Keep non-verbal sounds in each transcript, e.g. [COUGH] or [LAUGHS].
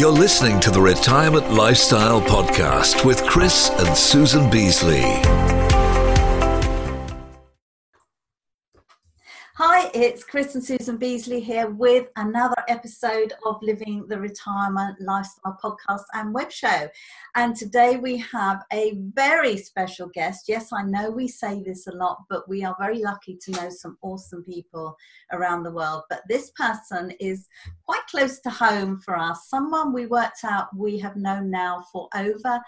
You're listening to the Retirement Lifestyle Podcast with Chris and Susan Beasley. It's Chris and Susan Beasley here with another episode of Living the Retirement Lifestyle podcast and web show. And today we have a very special guest. Yes, I know we say this a lot, but we are very lucky to know some awesome people around the world. But this person is quite close to home for us, someone we worked out we have known now for over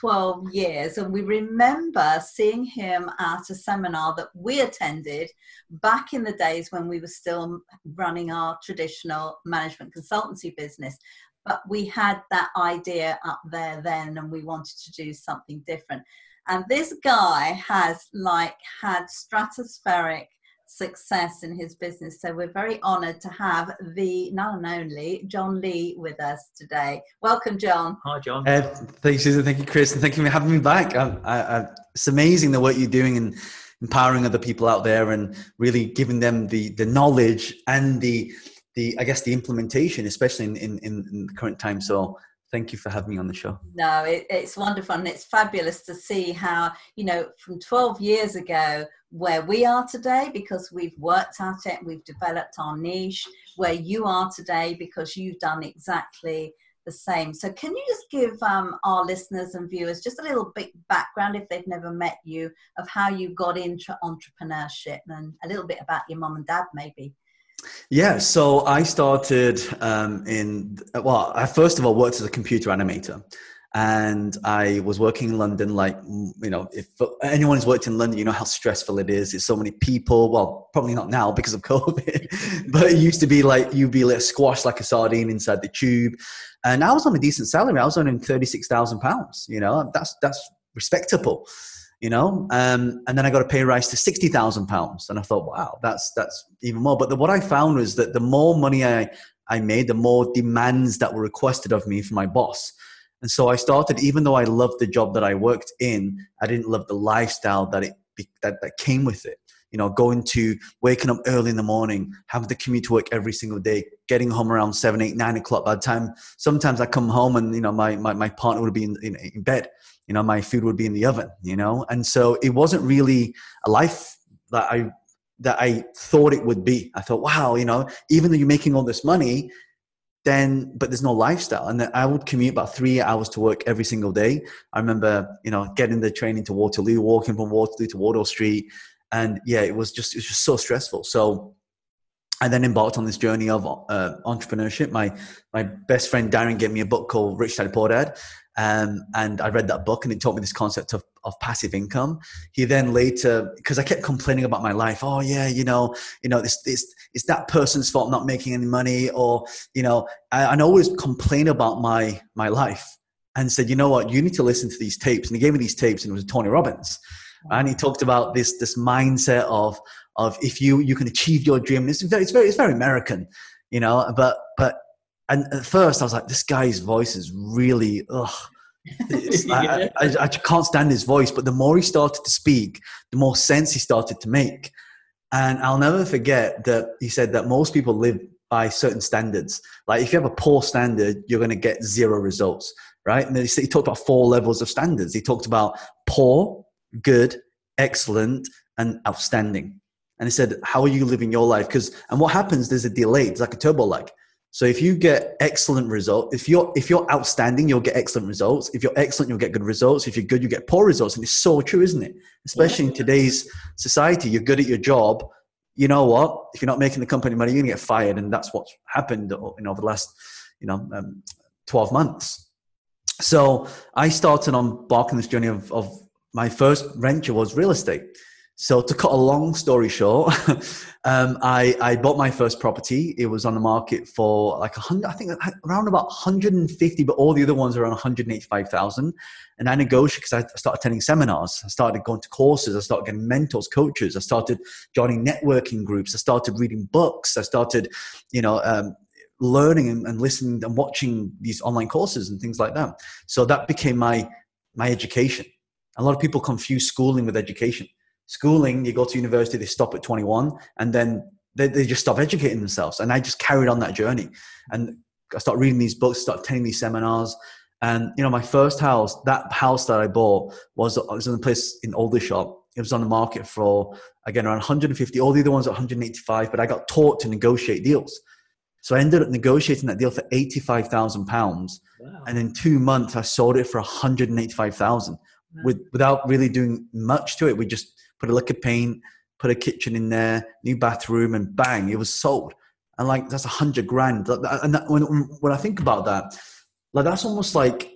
12 years. And we remember seeing him at a seminar that we attended back in the days when we were still running our traditional management consultancy business. But we had that idea up there then, and we wanted to do something different. And this guy has like had stratospheric success in his business. So we're very honored to have the none and only John Lee with us today. Welcome, John. Hi, John. Uh, thank you, Susan. Thank you, Chris. And thank you for having me back. I, I, I, it's amazing the work you're doing and empowering other people out there and really giving them the, the knowledge and the, the, I guess, the implementation, especially in, in, in the current time. So thank you for having me on the show. No, it, it's wonderful and it's fabulous to see how, you know, from 12 years ago, where we are today because we've worked at it, we've developed our niche, where you are today because you've done exactly the same. So, can you just give um, our listeners and viewers just a little bit background if they've never met you of how you got into entrepreneurship and a little bit about your mom and dad, maybe? Yeah, so I started um, in, well, I first of all worked as a computer animator. And I was working in London, like, you know, if anyone who's worked in London, you know how stressful it is. It's so many people. Well, probably not now because of [LAUGHS] COVID, but it used to be like you'd be like squashed like a sardine inside the tube. And I was on a decent salary. I was earning £36,000, you know, that's, that's respectable you know? Um, and then i got a pay rise to 60000 pounds. And i thought wow that's that's even more. But the, what i found was that the more money i i made the more demands that were requested of me from my boss. And so i started even though i loved the job that i worked in i didn't love the lifestyle that it that, that came with it. You know going to waking up early in the morning having to commute to work every single day getting home around 7 8 9 o'clock by the time sometimes i come home and you know my, my, my partner would be in, in, in bed you know my food would be in the oven you know? And so it wasn't really a life that i that i thought it would be. I thought wow you know even though you're making all this money then but there's no lifestyle. And then i would commute about three hours to work every single day. I remember you know getting the train into waterloo walking from waterloo to wardour street and yeah it was just it was just so stressful. So I then embarked on this journey of uh, entrepreneurship. My my best friend Darren gave me a book called Rich Dad Poor Dad, um, and I read that book and it taught me this concept of, of passive income. He then later, because I kept complaining about my life. Oh yeah, you know, you know, this, this, it's that person's fault not making any money or, you know, I, I always complain about my, my life and said, you know what, you need to listen to these tapes. And he gave me these tapes and it was Tony Robbins. And he talked about this, this mindset of, of if you, you can achieve your dream. It's very, it's very, it's very American, you know, but, but and at first I was like, this guy's voice is really, ugh. [LAUGHS] I, I, I, can't stand his voice. But the more he started to speak, the more sense he started to make. And I'll never forget that he said that most people live by certain standards. Like if you have a poor standard, you're going to get zero results, right? And then he talked about four levels of standards. He talked about poor, good, excellent, and outstanding. And he said, how are you living your life? Because and what happens? There's a delay. It's like a turbo lag. So if you get excellent results, if you're if you're outstanding, you'll get excellent results. If you're excellent, you'll get good results. If you're good, you get poor results. And it's so true, isn't it? Especially yeah. in today's society, you're good at your job. You know what? If you're not making the company money, you're gonna get fired, and that's what's happened you know, over the last you know um, 12 months. So I started on barking this journey of, of my first venture was real estate. So to cut a long story short, [LAUGHS] um, I, I bought my first property. It was on the market for like a hundred, I think around about 150, but all the other ones are around 185,000. And I negotiated because I started attending seminars. I started going to courses. I started getting mentors, coaches. I started joining networking groups. I started reading books. I started, you know, um, learning and, and listening and watching these online courses and things like that. So that became my my education. A lot of people confuse schooling with education schooling, you go to university, they stop at 21, and then they, they just stop educating themselves. And I just carried on that journey. And I started reading these books, started attending these seminars. And you know, my first house, that house that I bought was was in a place in Aldershot. It was on the market for again around 150. All the other ones are 185, but I got taught to negotiate deals. So I ended up negotiating that deal for 85,000 pounds. And in two months, I sold it for 185,000 wow. with, without really doing much to it. We just put a lick of paint, put a kitchen in there, new bathroom, and bang, it was sold. And like, that's a hundred grand. And that, when, when I think about that, like that's almost like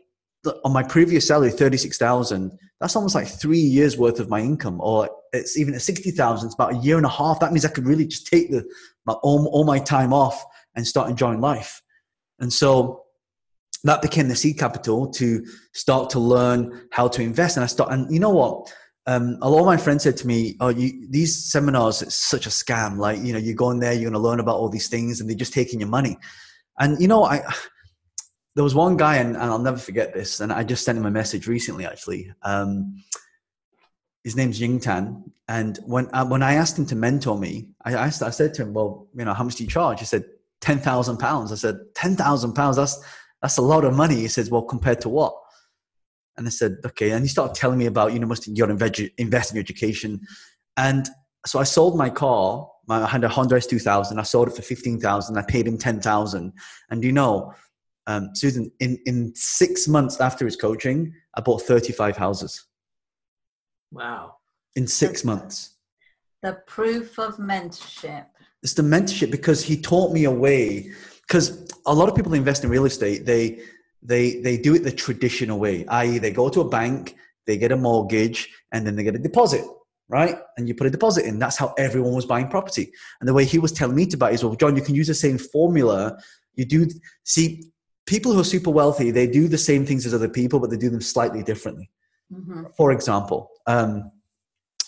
on my previous salary, 36,000, that's almost like three years worth of my income, or it's even at 60,000, it's about a year and a half. That means I could really just take the, my, all, all my time off and start enjoying life. And so that became the seed capital to start to learn how to invest. And I start, and you know what? Um, a lot of my friends said to me, "Oh, you, these seminars, it's such a scam. Like, you know, you go in there, you're going to learn about all these things, and they're just taking your money." And you know, I [SIGHS] there was one guy, and, and I'll never forget this. And I just sent him a message recently, actually. Um, his name's Ying Tan, and when uh, when I asked him to mentor me, I asked, I said to him, "Well, you know, how much do you charge?" He said, 10,000 pounds. I said, 10,000 pounds, that's, that's a lot of money. He says, well, compared to what? And I said, okay. And he started telling me about, you know, must you invest, invest in your education. And so I sold my car. I had a Honda S2000. I sold it for 15,000. I paid him 10,000. And you know, um, Susan, in, in six months after his coaching, I bought 35 houses. Wow. In six months. The proof of mentorship it's the mentorship because he taught me a way because a lot of people invest in real estate they they they do it the traditional way i.e they go to a bank they get a mortgage and then they get a deposit right? And you put a deposit in. That's how everyone was buying property. And the way he was telling me to buy is well john you can use the same formula. You do see people who are super wealthy they do the same things as other people but they do them slightly differently. Mm-hmm. for example um,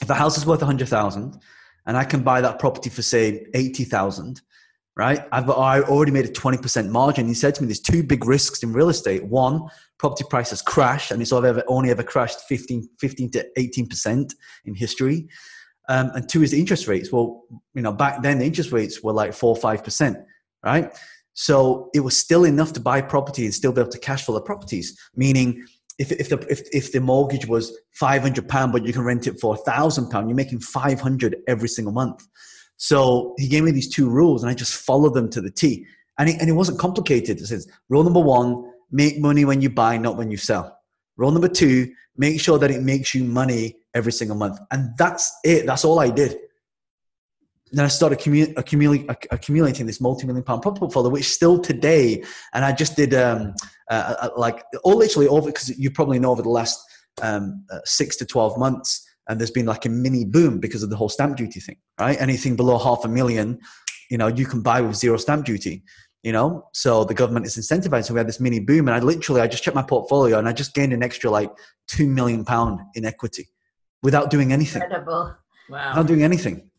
if a house is worth 100000 and I can buy that property for say 80,000, right? I've I already made a 20% margin. He said to me, there's two big risks in real estate. One, property prices crash and it's only ever crashed 15, 15 to 18% in history. Um, and two is the interest rates. Well, you know, back then the interest rates were like four or 5%, right? So it was still enough to buy property and still be able to cash flow the properties, meaning if, if the if, if the mortgage was 500 pound but you can rent it for a thousand pound you're making 500 every single month so he gave me these two rules and i just followed them to the t. And it, and it wasn't complicated. It says rule number one make money when you buy not when you sell. Rule number two make sure that it makes you money every single month. And that's it. That's all i did. Then I started accumulating, accumulating this multi-million pound property portfolio, which still today, and I just did um, uh, uh like, all literally over, because you probably know over the last um, uh, six to 12 months, and there's been like a mini boom because of the whole stamp duty thing, right? Anything below half a million, you know, you can buy with zero stamp duty, you know? So the government is incentivized. So we had this mini boom, and I literally, I just checked my portfolio and I just gained an extra like 2 million pound in equity without doing anything. Incredible. Wow. Not doing anything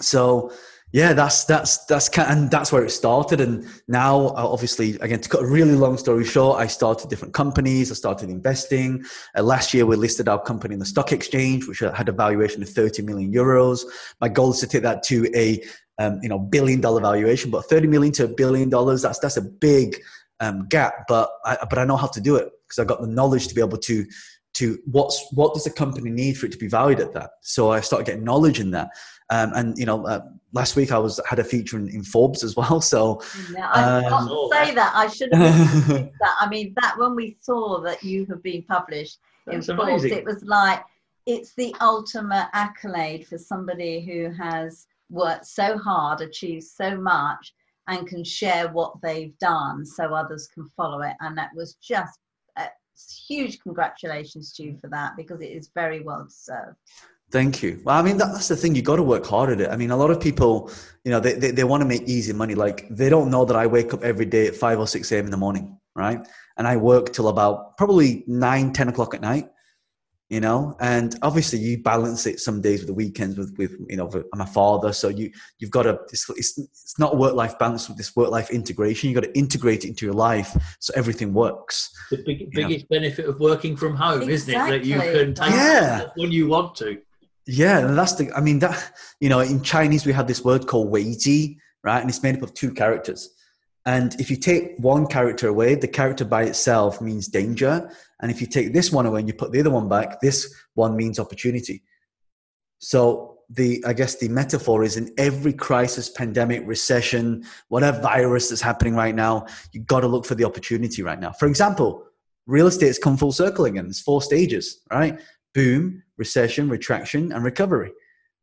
so yeah that's that's that's and that's where it started. And now uh, obviously again to cut a really long story short i started different companies. I started investing. Uh, last year we listed our company in the stock exchange which had a valuation of 30 million euros. My goal is to take that to a um, you know billion dollar valuation but 30 million to a billion dollars that's that's a big um, gap but I, but i know how to do it because i got the knowledge to be able to to what's what does a company need for it to be valued at that? So i started getting knowledge in that um, and you know, uh, last week I was had a feature in, in Forbes as well. So yeah, I um, to say that I should have [LAUGHS] that. I mean, that when we saw that you have been published That's in Forbes, it was like it's the ultimate accolade for somebody who has worked so hard, achieved so much, and can share what they've done so others can follow it. And that was just a huge congratulations to you for that because it is very well deserved. Thank you. Well, I mean, that's the thing. You got to work hard at it. I mean, a lot of people, you know, they, they, they want to make easy money. Like they don't know that I wake up every day at 5 or 6 a.m. in the morning, right? And I work till about probably 9, 10 o'clock at night, you know? And obviously you balance it some days with the weekends with, with you know, I'm a father. So you, you've got to, it's, it's, it's not work-life balance with this work-life integration. You've got to integrate it into your life so everything works. The big, biggest know? benefit of working from home, exactly. isn't it? That you can take yeah. when you want to. Yeah, and that's the. I mean, that you know, in Chinese we have this word called Weiji, right? And it's made up of two characters. And if you take one character away, the character by itself means danger. And if you take this one away and you put the other one back, this one means opportunity. So the I guess the metaphor is in every crisis, pandemic, recession, whatever virus that's happening right now, you've got to look for the opportunity right now. For example, real estate's come full circle again. There's four stages, right? Boom, recession, retraction, and recovery.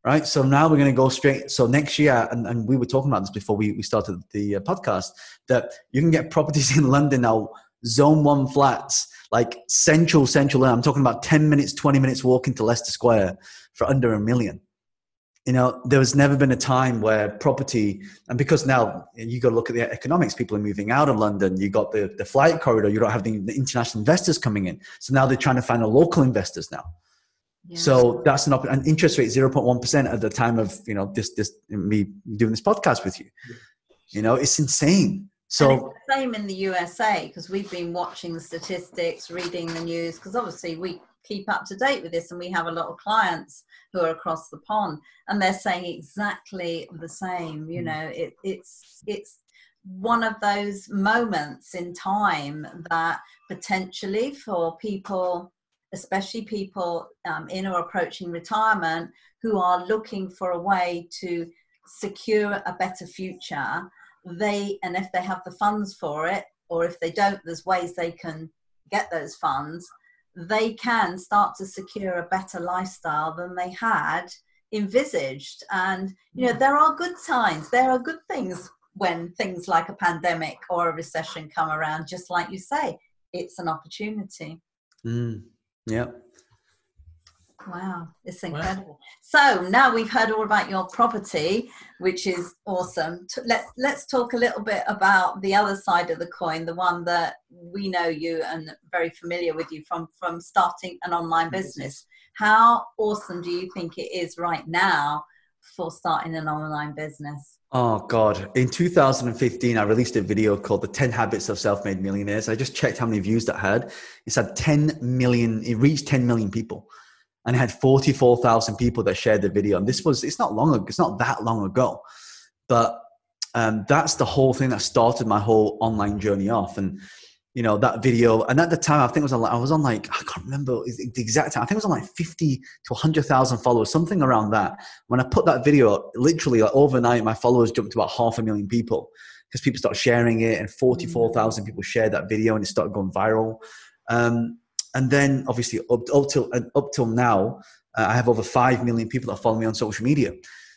Right. So now we're going to go straight. So next year, and, and we were talking about this before we, we started the uh, podcast, that you can get properties [LAUGHS] in London now, zone one flats, like central, central. I'm talking about 10 minutes, 20 minutes walking to Leicester Square for under a million you know there has never been a time where property and because now you got to look at the economics people are moving out of london you got the, the flight corridor you don't have the, the international investors coming in so now they're trying to find the local investors now yeah. so that's an, an interest rate 0.1% at the time of you know this this me doing this podcast with you you know it's insane so it's the same in the usa because we've been watching the statistics reading the news because obviously we keep up to date with this and we have a lot of clients who are across the pond and they're saying exactly the same you mm. know it, it's it's one of those moments in time that potentially for people especially people um, in or approaching retirement who are looking for a way to secure a better future they and if they have the funds for it or if they don't there's ways they can get those funds they can start to secure a better lifestyle than they had envisaged. And, you know, there are good signs, there are good things when things like a pandemic or a recession come around, just like you say, it's an opportunity. Mm, yeah. Wow, it's incredible. Wow. So now we've heard all about your property, which is awesome. Let's let's talk a little bit about the other side of the coin, the one that we know you and very familiar with you from from starting an online mm-hmm. business. How awesome do you think it is right now for starting an online business? Oh God! In 2015, I released a video called "The 10 Habits of Self-Made Millionaires." I just checked how many views that had. It's had 10 million. It reached 10 million people and it had 44,000 people that shared the video. And this was, it's not long ago, it's not that long ago, but um, that's the whole thing that started my whole online journey off. And, you know, that video, and at the time, I think it was on, I was on like, I can't remember the exact time. I think it was on like 50 to 100,000 followers, something around that. When I put that video, up, literally like overnight, my followers jumped to about half a million people because people started sharing it and 44,000 people shared that video and it started going viral. Um, and then obviously up, up till up till now, uh, I have over five million people that follow me on social media.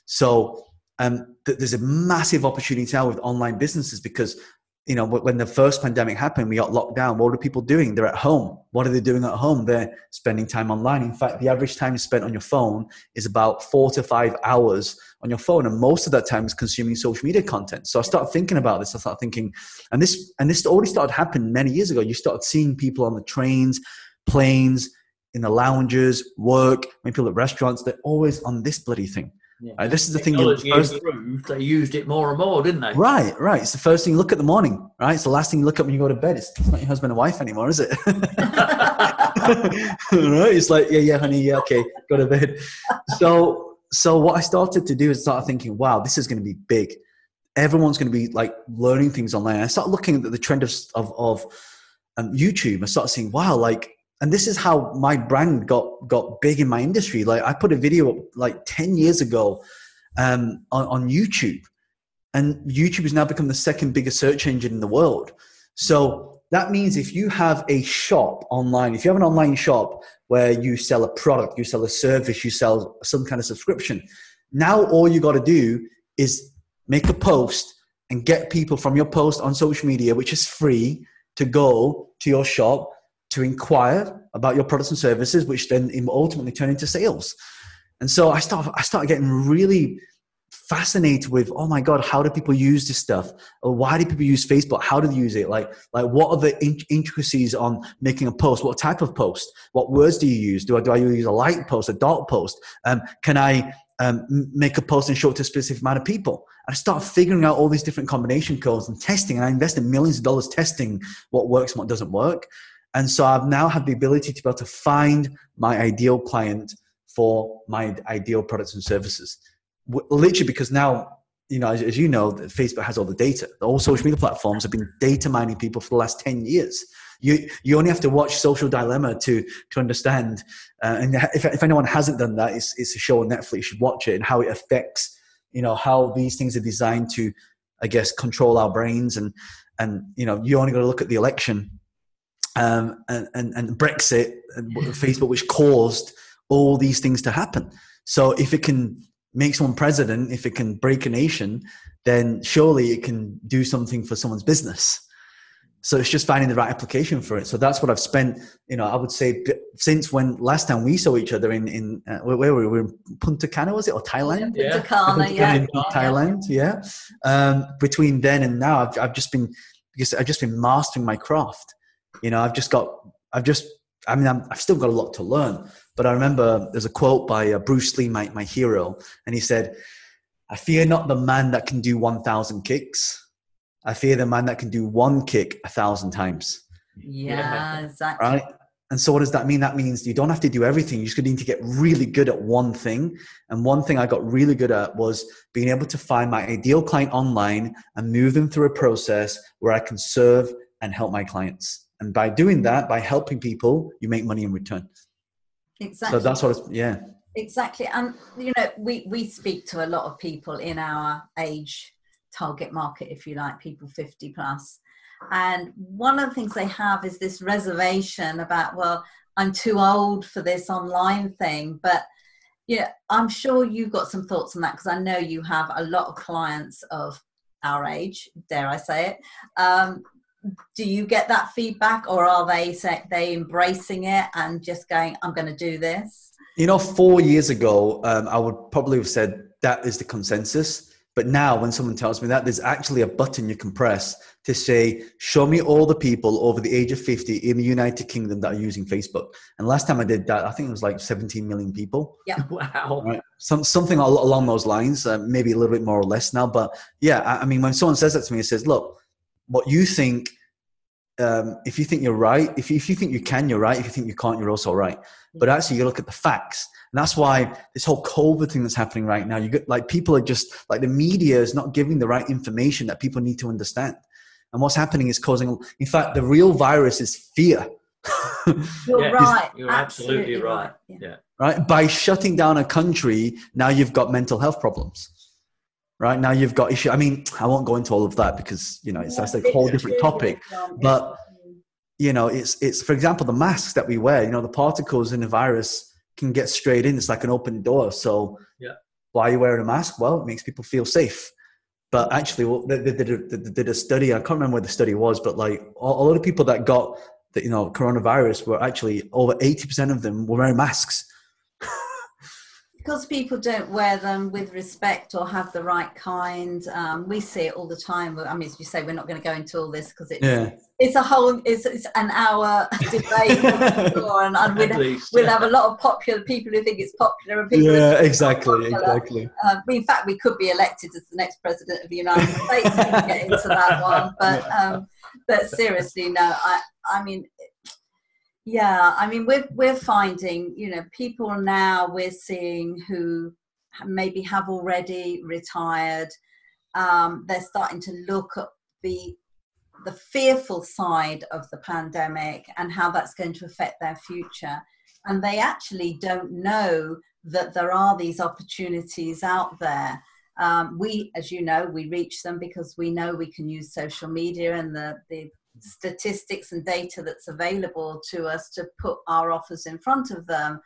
So um, th- there's a massive opportunity now with online businesses because you know when the first pandemic happened we got locked down. What are people doing? They're at home. What are they doing at home? They're spending time online. In fact the average time spent on your phone is about four to five hours on your phone and most of that time is consuming social media content. So i started thinking about this. I started thinking and this and this already started happening many years ago. You started seeing people on the trains planes, in the lounges, work, maybe people at restaurants, they're always on this bloody thing. Yeah. This is the thing. you First, improved, they used it more and more, didn't they? Right, right. It's the first thing you look at the morning, right? It's the last thing you look at when you go to bed. It's, it's not your husband and wife anymore, is it? [LAUGHS] [LAUGHS] right? It's like, yeah, yeah, honey, yeah, okay, go to bed. So, so what I started to do is start thinking, wow, this is going to be big. Everyone's going to be like learning things online. I start looking at the trend of of, of um, YouTube. I start seeing, wow, like and this is how my brand got got big in my industry. Like i put a video up like 10 years ago um, on, on youtube. And youtube has now become the second biggest search engine in the world. So that means if you have a shop online if you have an online shop where you sell a product you sell a service you sell some kind of subscription now all you got to do is make a post and get people from your post on social media which is free to go to your shop to inquire about your products and services, which then ultimately turn into sales. And so I start, I started getting really fascinated with, oh my God, how do people use this stuff? Or why do people use Facebook? How do they use it? Like, like what are the intricacies on making a post? What type of post? What words do you use? Do I, do I use a light post, a dark post? Um, can I um, make a post and show it to a specific amount of people? I start figuring out all these different combination codes and testing. And I invested millions of dollars testing what works and what doesn't work. And so I've now had the ability to be able to find my ideal client for my ideal products and services. Literally, because now you know, as, as, you know, Facebook has all the data. All social media platforms have been data mining people for the last 10 years. You, you only have to watch Social Dilemma to, to understand. Uh, and if, if anyone hasn't done that, it's, it's a show on Netflix. You should watch it and how it affects, you know, how these things are designed to, I guess, control our brains. And, and you know, you only got to look at the election um, and, and, and Brexit and Facebook, which caused all these things to happen. So if it can make someone president, if it can break a nation, then surely it can do something for someone's business. So it's just finding the right application for it. So that's what I've spent, you know, I would say since when last time we saw each other in, in uh, where, were we? we were in Punta Cana, was it? Or Thailand? Yeah. Punta Cana, yeah. In Thailand, yeah. Um, between then and now, I've, I've just been, because I've just been mastering my craft. You know, I've just got, I've just, I mean, i have still got a lot to learn, but I remember there's a quote by uh, Bruce Lee, my, my hero, and he said, I fear not the man that can do 1,000 kicks. I fear the man that can do one kick a thousand times. Yeah, exactly. Right? And so, what does that mean? That means you don't have to do everything. You just need to get really good at one thing. And one thing I got really good at was being able to find my ideal client online and move them through a process where I can serve and help my clients. And by doing that, by helping people, you make money in return. Exactly. So that's what it's, yeah. Exactly. And, you know, we, we speak to a lot of people in our age target market, if you like, people 50 plus. And one of the things they have is this reservation about, well, I'm too old for this online thing. But yeah, I'm sure you've got some thoughts on that because I know you have a lot of clients of our age, dare I say it, um, do you get that feedback or are they say, they embracing it and just going i'm going to do this you know four years ago um, i would probably have said that is the consensus but now when someone tells me that there's actually a button you can press to say show me all the people over the age of 50 in the united kingdom that are using facebook. And last time i did that i think it was like 17 million people. Yeah. [LAUGHS] Wow. Right? Some, something along those lines uh, maybe a little bit more or less now but yeah I, I mean when someone says that to me it says look what you think um, if you think you're right, if you, if you think you can, you're right. If you think you can't, you're also right. But actually, you look at the facts, and that's why this whole COVID thing that's happening right now. You get like people are just like the media is not giving the right information that people need to understand, and what's happening is causing. In fact, the real virus is fear. [LAUGHS] you're yeah, right. You're absolutely, absolutely right. right. Yeah. yeah. Right. By shutting down a country, now you've got mental health problems right? Now you've got issue i mean i won't go into all of that because you know it's yeah, that's a whole different topic but you know it's it's for example the masks that we wear you know the particles in the virus can get straight in. It's like an open door. So yeah. why are you wearing a mask? Well it makes people feel safe. But actually they, they, did, a, they did a study. I can't remember where the study was but like a lot of people that got the you know coronavirus were actually over 80% of them were wearing masks because people don't wear them with respect or have the right kind. Um, we see it all the time. I mean, as you say, we're not going to go into all this because it's yeah. it's a whole it's, it's an hour [LAUGHS] debate, and, and we'll, least, we'll yeah. have a lot of popular people who think it's popular and people. Yeah, exactly, exactly. Um, in fact, we could be elected as the next president of the United States. we get into that one, but [LAUGHS] um, but seriously, no. I I mean yeah, I mean, we're we're finding, you know, people now we're seeing who maybe have already retired. Um, they're starting to look at the the fearful side of the pandemic and how that's going to affect their future, and they actually don't know that there are these opportunities out there. Um, we, as you know, we reach them because we know we can use social media and the the statistics and data that's available to us to put our offers in front of them.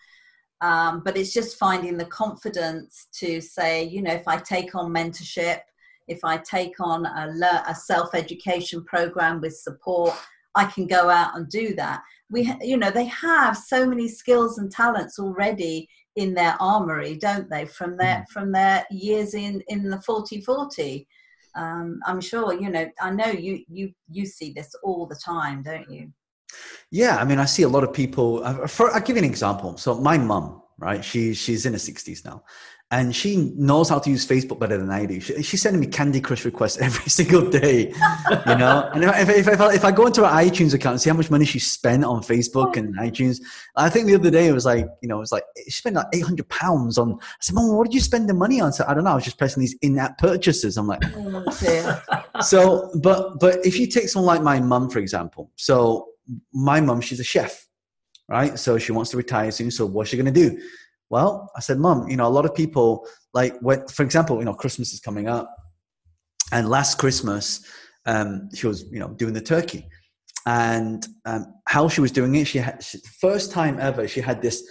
Um, but it's just finding the confidence to say, you know, if I take on mentorship, if I take on a, a self education program with support, I can go out and do that. We, you know, they have so many skills and talents already in their armory, don't they? From their mm. from their years in in the forty forty um, i'm sure you know i know you you you see this all the time don't you? Yeah i mean i see a lot of people for, i'll give you an example. So my mum right she she's in her 60s now and she knows how to use Facebook better than I do. She, she's sending me Candy Crush requests [LAUGHS] every single day, you know. [LAUGHS] and if, if, if, I, if I go into her iTunes account and see how much money she spent on Facebook and iTunes, I think the other day it was like, you know, it was like she spent like eight hundred pounds on. I said, "Mom, what did you spend the money on?" So I don't know. I was just pressing these in-app purchases. I'm like, oh, [LAUGHS] so, but but if you take someone like my mum, for example, so my mum, she's a chef, right? So she wants to retire soon. So what's she going to do? Well, I said, Mom, you know, a lot of people like when, for example, you know, Christmas is coming up, and last Christmas, um, she was, you know, doing the turkey, and um, how she was doing it, she had she, first time ever, she had this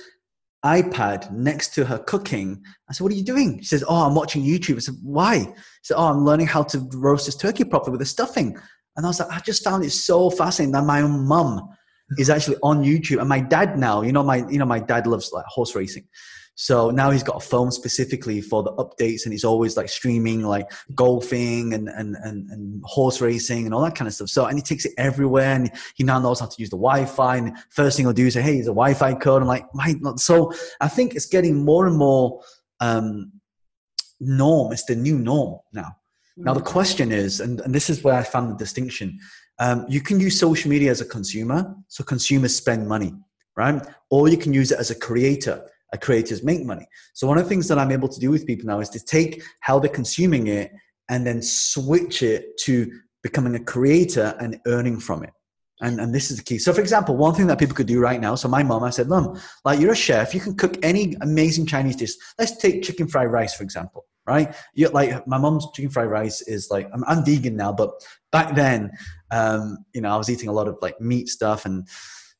iPad next to her cooking. I said, What are you doing? She says, Oh, I'm watching YouTube. I said, Why? She said, Oh, I'm learning how to roast this turkey properly with the stuffing. And I was like, I just found it so fascinating that my own mum is actually on YouTube. And my dad now, you know, my you know, my dad loves like horse racing. So now he's got a phone specifically for the updates and he's always like streaming like golfing and, and, and, and horse racing and all that kind of stuff. So, and he takes it everywhere and he now knows how to use the Wi-Fi and first thing he'll do is say, Hey, there's a Wi-Fi code. I'm like, my, so I think it's getting more and more, um, norm. It's the new norm now. Now the mm. question is, and, and this is where I found the distinction. Um, you can use social media as a consumer, so consumers spend money, right? Or you can use it as a creator creators make money. So one of the things that I'm able to do with people now is to take how they're consuming it and then switch it to becoming a creator and earning from it. And, and this is the key. So, for example, one thing that people could do right now. So, my mom, I said, Mom, like you're a chef, you can cook any amazing Chinese dish. Let's take chicken fried rice, for example, right? You're, like my mom's chicken fried rice is like I'm, I'm vegan now, but back then, um, you know, I was eating a lot of like meat stuff and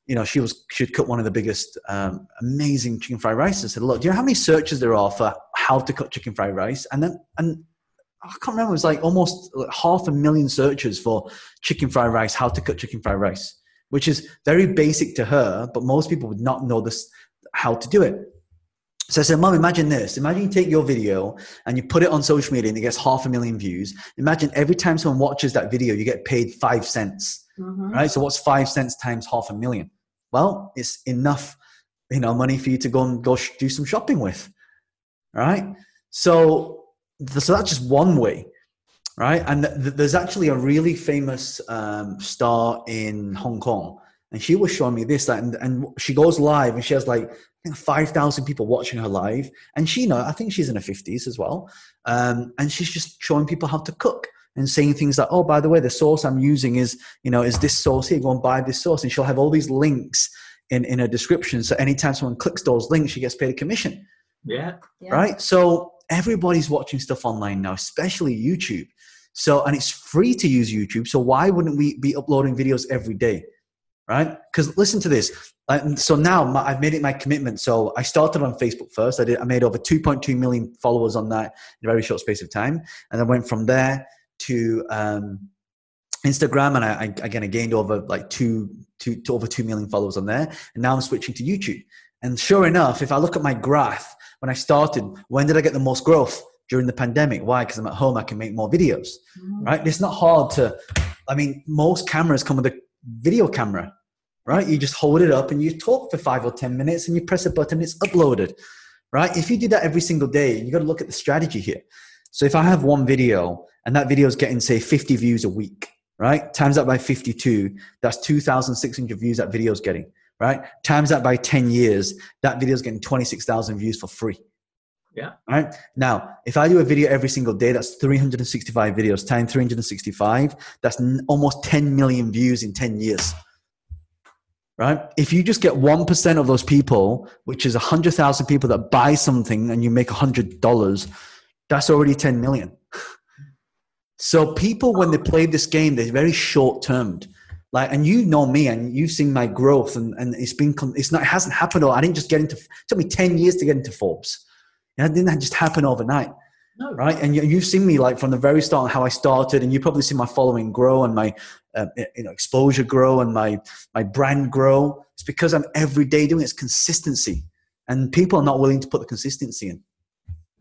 you know, she was she'd cut one of the biggest, um, amazing chicken fried rice. and said, "Look, do you know how many searches there are for how to cut chicken fried rice?" And then, and I can't remember. It was like almost half a million searches for chicken fried rice, how to cut chicken fried rice, which is very basic to her, but most people would not know this how to do it. So I said, Mom, imagine this. Imagine you take your video and you put it on social media and it gets half a million views. Imagine every time someone watches that video, you get paid five cents. Mm-hmm. Right? So what's five cents times half a million? well, it's enough, you know, money for you to go and go sh- do some shopping with, right? So, so that's just one way, right? And th- there's actually a really famous um, star in Hong Kong, and she was showing me this, that, and, and she goes live, and she has like I think five thousand people watching her live, and she, you know, I think she's in her fifties as well, um, and she's just showing people how to cook and saying things like, "Oh, by the way, the sauce I'm using is, you know, is this sauce here. Go and buy this sauce." And she'll have all these links in in a description. So anytime someone clicks those links, she gets paid a commission. Yeah. yeah. Right. So everybody's watching stuff online now, especially YouTube. So and it's free to use YouTube. So why wouldn't we be uploading videos every day? Right? Because listen to this. so now my, I've made it my commitment. So I started on Facebook first. I did. I made over 2.2 million followers on that in a very short space of time, and I went from there to um, Instagram, and I, I, again I gained over like two, two to over two million followers on there, and now I'm switching to YouTube. And sure enough, if I look at my graph when I started, when did I get the most growth? During the pandemic. Why? Because I'm at home, I can make more videos. Mm-hmm. Right? It's not hard to. I mean, most cameras come with a video camera, right? You just hold it up and you talk for five or ten minutes, and you press a button, it's uploaded. Right? If you do that every single day, you got to look at the strategy here. So if I have one video and that video is getting say 50 views a week, right? Times that by 52, that's 2,600 views that video is getting, right? Times that by 10 years, that video is getting 26,000 views for free. Yeah. Right. Now, if I do a video every single day, that's 365 videos times 365. That's almost 10 million views in 10 years. Right. If you just get 1% of those people, which is 100,000 people that buy something and you make $100, that's already 10 million. So people, when they play this game, they're very short termed. Like, and you know me, and you've seen my growth, and, and it's been, it's not, it hasn't happened. All I didn't just get into. It took me ten years to get into Forbes. It didn't just happen overnight. No. Right, and you, you've seen me like from the very start how I started, and you probably see my following grow and my uh, you know exposure grow and my my brand grow. It's because I'm every day doing it. it's consistency, and people are not willing to put the consistency in.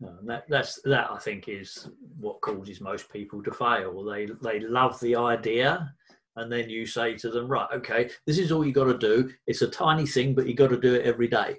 No, that, that's that. I think is what causes most people to fail. They they love the idea, and then you say to them, "Right, okay, this is all you got to do. It's a tiny thing, but you got to do it every day."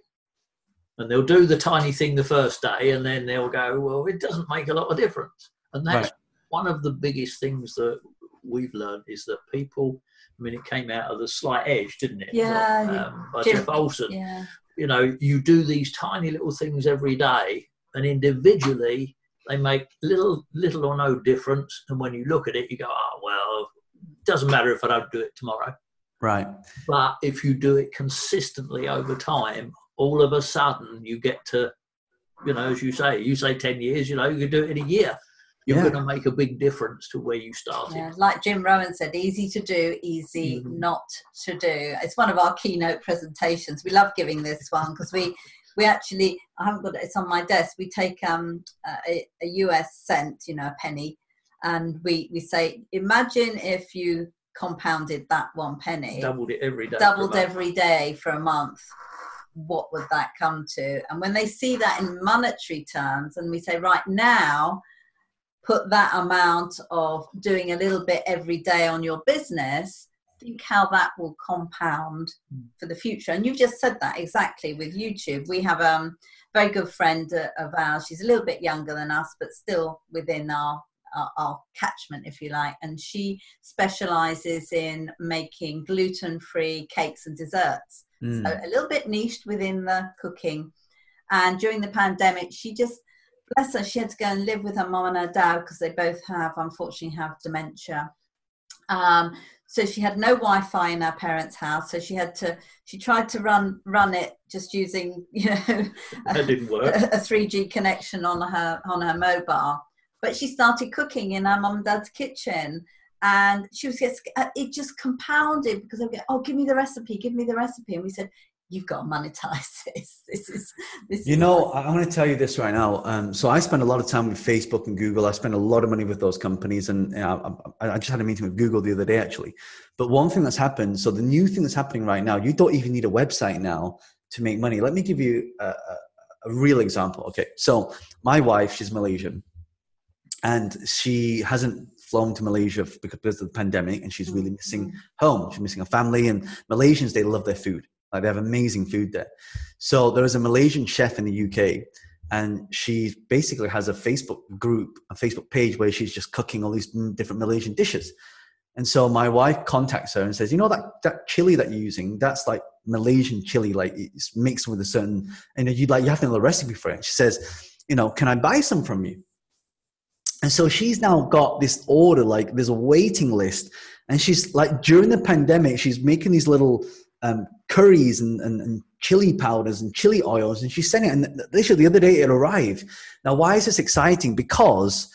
and they'll do the tiny thing the first day, and then they'll go, well, it doesn't make a lot of difference. And that's Right. one of the biggest things that we've learned is that people. I mean, it came out of the slight edge, didn't it? Yeah, Um, by Jim- Jeff Olson Yeah. you know, you do these tiny little things every day, and individually they make little, little or no difference. And when you look at it, you go, "Oh well, doesn't matter if I don't do it tomorrow." Right. But if you do it consistently over time, all of a sudden you get to, you know, as you say, you say ten years, you know, you can do it in a year. You're Yeah. going to make a big difference to where you started. Yeah, like Jim Rohn said, easy to do, easy Mhm. not to do. It's one of our keynote presentations. We love giving this one because we we actually I haven't got it. It's on my desk. We take um a, a US cent, you know, a penny, and we we say, imagine if you compounded that one penny, Doubled it every day. doubled every day for a month. What would that come to? And when they see that in monetary terms, and we say, right now, put that amount of doing a little bit every day on your business, think how that will compound for the future. And you've just said that exactly with YouTube. We have um, a very good friend uh, of ours. She's a little bit younger than us, but still within our our, our catchment, if you like. And she specializes in making gluten-free cakes and desserts. Mm. So a little bit niched within the cooking. And during the pandemic, she just, bless her, she had to go and live with her mum and her dad because they both have, unfortunately, have dementia. Um, so she had no Wi-Fi in her parents' house. So she had to, she tried to run run it just using, [LAUGHS] you know, That didn't work. a, a 3G connection on her on her mobile. But she started cooking in her mum and dad's kitchen, and she was just it just compounded because they would go, "Oh, give me the recipe, give me the recipe," and we said, "You've got to monetize [LAUGHS] this. This is this." You is know, like- I- I'm going to tell you this right now. Um, so I spend a lot of time with Facebook and Google. I spend a lot of money with those companies, and you know, I, I just had a meeting with Google the other day, actually. But one thing that's happened, so the new thing that's happening right now, you don't even need a website now to make money. Let me give you a, a, a real example. Okay, so my wife, she's Malaysian, and she hasn't flown to Malaysia because of the pandemic, and she's really missing home. She's missing her family, and Malaysians they love their food. Like they have amazing food there. So there is a Malaysian chef in the UK, and she basically has a Facebook group, a Facebook page where she's just cooking all these different Malaysian dishes. And so my wife contacts her and says, "You know that that chili that you're using? That's like Malaysian chili, like it's mixed with a certain, and you like you have to know the recipe for it." She says, "You know, can I buy some from you?" And so she's now got this order, like there's a waiting list, and she's like during the pandemic, she's making these little um, curries and, and, and chili powders and chili oils, and she's sending it. And literally the other day it arrived. Now, why is this exciting? Because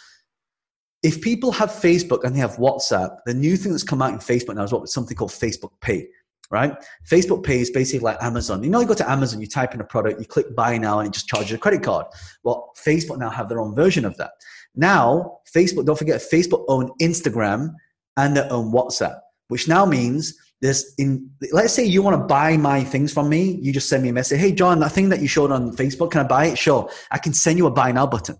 if people have Facebook and they have WhatsApp, the new thing that's come out in Facebook now is what something called Facebook Pay. Right? Facebook Pay is basically like Amazon. You know, you go to Amazon, you type in a product, you click buy now, and it just charges a credit card. Well, Facebook now have their own version of that. Now, Facebook, don't forget, Facebook own Instagram and their own WhatsApp, which now means there's in, let's say you want to buy my things from me, you just send me a message. Hey, John, that thing that you showed on Facebook, can I buy it? Sure. I can send you a buy now button.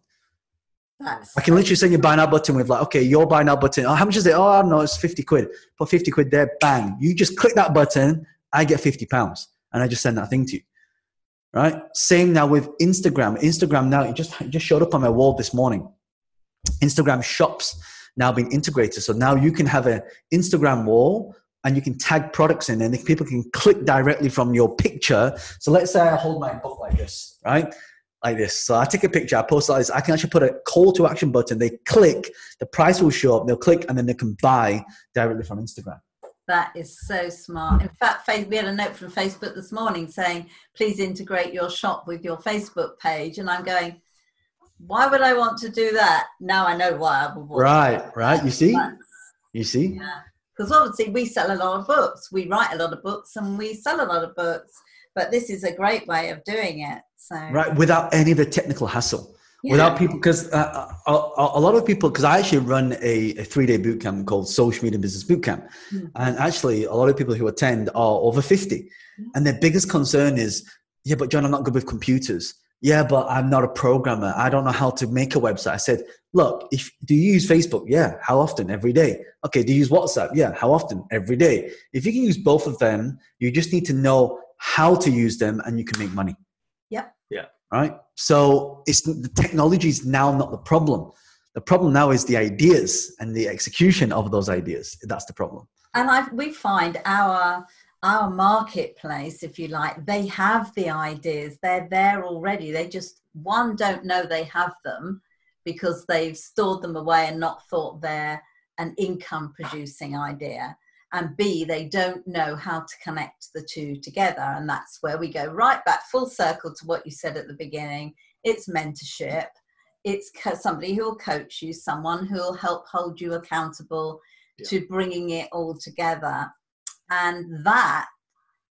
That's I can literally send you a buy now button with like, okay, your buy now button. Oh, how much is it? Oh, I don't know. It's 50 quid. Put 50 quid there. Bang. You just click that button. I get 50 pounds and I just send that thing to you. Right. Same now with Instagram. Instagram now, it just, it just showed up on my wall this morning. Instagram shops now being integrated. So now you can have an Instagram wall and you can tag products in and people can click directly from your picture. So let's say I hold my book like this, right? Like this. So I take a picture, I post it like this. I can actually put a call to action button. They click, the price will show up, they'll click, and then they can buy directly from Instagram. That is so smart. In fact, we had a note from Facebook this morning saying, please integrate your shop with your Facebook page. And I'm going, why would I want to do that? Now I know why I would want Right, right. You see? You see? Because obviously we sell a lot of books. We write a lot of books and we sell a lot of books. But this is a great way of doing it. So Right, without any of the technical hassle. Yeah. Without people, because uh, a, a, a lot of people, because I actually run a, a three day boot camp called Social Media Business Boot Camp. Hmm. And actually, a lot of people who attend are over 50. And their biggest concern is, yeah, but John, I'm not good with computers. Yeah, but I'm not a programmer. I don't know how to make a website. I said, look, if do you use Facebook? Yeah. How often? Every day. Okay. Do you use WhatsApp? Yeah. How often? Every day. If you can use both of them, you just need to know how to use them and you can make money. Yep. Yeah. Right. So it's the technology is now not the problem. The problem now is the ideas and the execution of those ideas. That's the problem. And I we find our our marketplace, if you like, they have the ideas. They're there already. They just one don't know they have them because they've stored them away and not thought they're an income producing idea and b they don't know how to connect the two together and that's where we go right back full circle to what you said at the beginning it's mentorship it's somebody who will coach you someone who will help hold you accountable yeah. to bringing it all together and that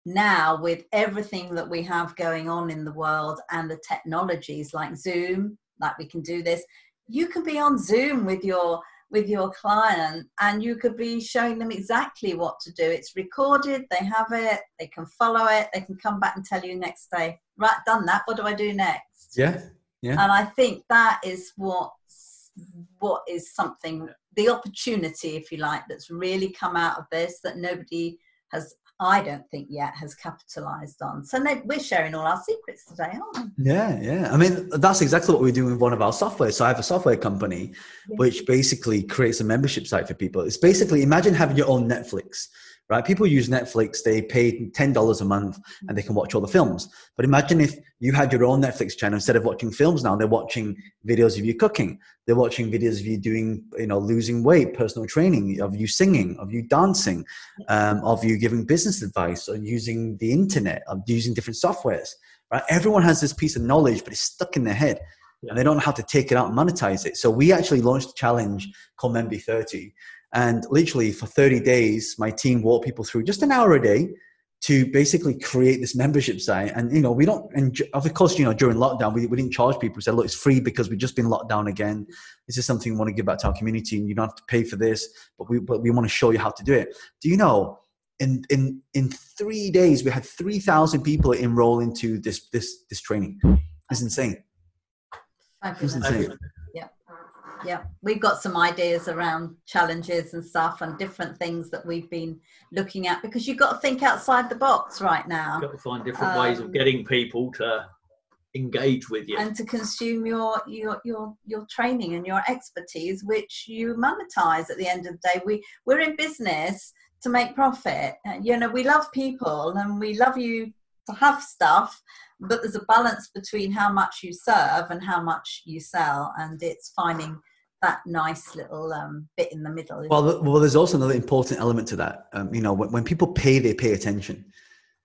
now with everything that we have going on in the world and the technologies like zoom like we can do this you can be on zoom with your with your client and you could be showing them exactly what to do. It's recorded they have it they can follow it they can come back and tell you next day right done that what do i do next? Yeah yeah. And i think that is what what is something the opportunity if you like that's really come out of this that nobody has I don't think yet has capitalized on. So we're sharing all our secrets today, aren't we? Yeah, yeah. I mean, that's exactly what we do with one of our software. So I have a software company yeah. which basically creates a membership site for people. It's basically imagine having your own Netflix right? People use Netflix, they pay $10 a month and they can watch all the films. But imagine if you had your own Netflix channel, instead of watching films now, they're watching videos of you cooking. They're watching videos of you doing, you know, losing weight, personal training, of you singing, of you dancing, um, of you giving business advice, or using the internet, of using different softwares, right? Everyone has this piece of knowledge, but it's stuck in their head. And they don't know how to take it out and monetize it. So we actually launched a challenge called MB30, and literally for 30 days, my team walked people through just an hour a day to basically create this membership site. And, you know, we don't, and of course, you know, during lockdown, we, we didn't charge people. We said, look, it's free because we've just been locked down again. This is something we want to give back to our community and you don't have to pay for this, but we, but we want to show you how to do it. Do you know, in, in, in three days, we had 3,000 people enroll into this, this, this training. It's insane. It's insane yeah we've got some ideas around challenges and stuff and different things that we've been looking at because you've got to think outside the box right now. You've got to find different um, ways of um, getting people to engage with you. And to consume your your your your training and your expertise which you monetize at the end of the day. We we're in business to make profit. You know we love people and we love you to have stuff but there's a balance between how much you serve and how much you sell and it's finding that nice little um, bit in the middle. Well, well, there's also another important element to that. Um, you know, when, when, people pay, they pay attention.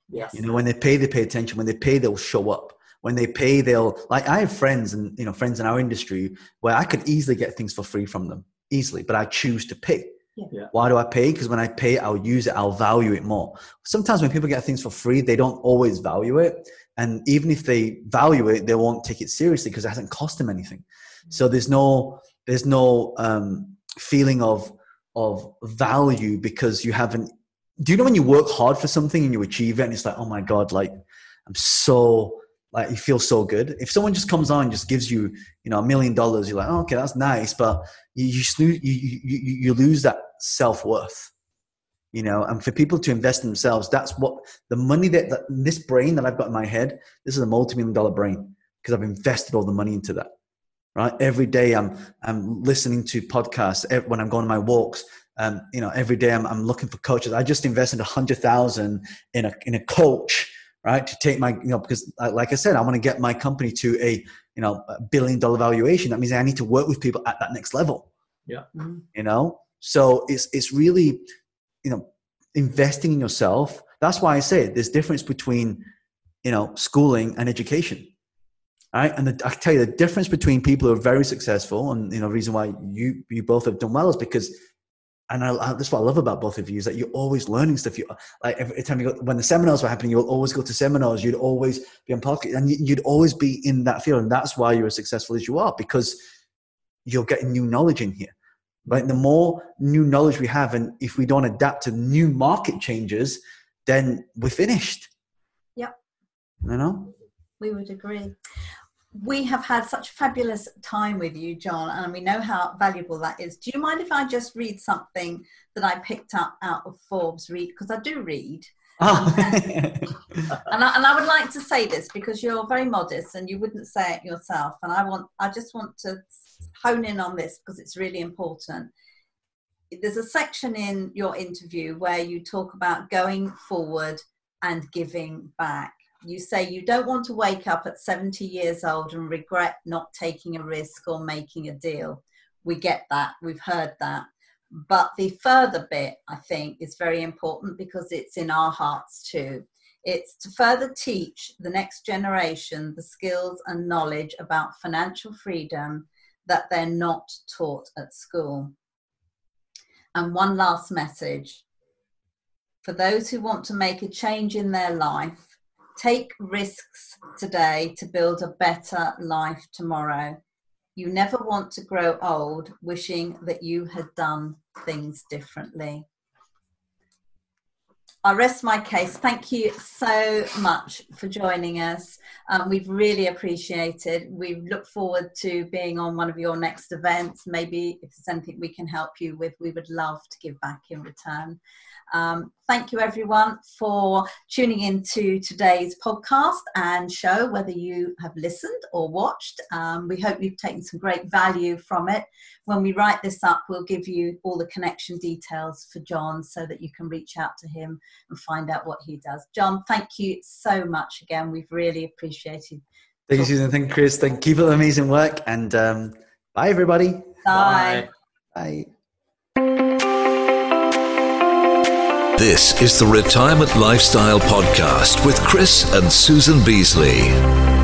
Yes. You know, when they pay, they pay attention. When they pay, they'll show up. When they pay, they'll like. I have friends and you know friends in our industry where I could easily get things for free from them easily, but I choose to pay. Yeah. Why do I pay? Because when I pay, I'll use it. I'll value it more. Sometimes when people get things for free, they don't always value it, and even if they value it, they won't take it seriously because it hasn't cost them anything. So there's no there's no um, feeling of of value because you haven't do you know when you work hard for something and you achieve it and it's like oh my god like i'm so like you feel so good. If someone just comes on and just gives you you know a million dollars you're like oh, okay that's nice but you you, you, you, you lose that self-worth you know? And for people to invest in themselves that's what the money that, that this brain that i've got in my head this is a multi-million dollar brain because i've invested all the money into that right? Every day I'm I'm listening to podcasts when I'm going on my walks. Um, you know, every day I'm, I'm looking for coaches. I just invested a hundred thousand in a in a coach, right? To take my you know because like I said, I want to get my company to a you know a billion dollar valuation. That means I need to work with people at that next level. Yeah, mm-hmm. you know. So it's it's really you know investing in yourself. That's why I say there's difference between you know schooling and education right? And the, I tell you, the difference between people who are very successful, and you know, reason why you you both have done well is because, and I, I, that's what I love about both of you is that you're always learning stuff. You like every time you go when the seminars were happening, you'll always go to seminars. You'd always be on podcast, and you'd always be in that field, and that's why you're as successful as you are because you're getting new knowledge in here. Right? The more new knowledge we have, and if we don't adapt to new market changes, then we're finished. Yep. You know. We would agree we have had such a fabulous time with you, John, and we know how valuable that is. Do you mind if I just read something that I picked up out of Forbes read? Because I do read. Oh. Um, and, I, and I would like to say this because you're very modest and you wouldn't say it yourself. And I want, I just want to hone in on this because it's really important. There's a section in your interview where you talk about going forward and giving back. You say you don't want to wake up at 70 years old and regret not taking a risk or making a deal. We get that, we've heard that. But the further bit, I think, is very important because it's in our hearts too. It's to further teach the next generation the skills and knowledge about financial freedom that they're not taught at school. And one last message for those who want to make a change in their life, take risks today to build a better life tomorrow. You never want to grow old wishing that you had done things differently. I rest my case. Thank you so much for joining us. Um, we've really appreciated. We look forward to being on one of your next events. Maybe if there's anything we can help you with, we would love to give back in return. Um, thank you, everyone, for tuning in to today's podcast and show, whether you have listened or watched. Um, we hope you've taken some great value from it. When we write this up, we'll give you all the connection details for John so that you can reach out to him and find out what he does. John, thank you so much again. We've really appreciated. Thank you, Susan. Thank you, Chris. Thank you. Keep up the amazing work. And um, bye, everybody. Bye. Bye. This is the Retirement Lifestyle Podcast with Chris and Susan Beasley.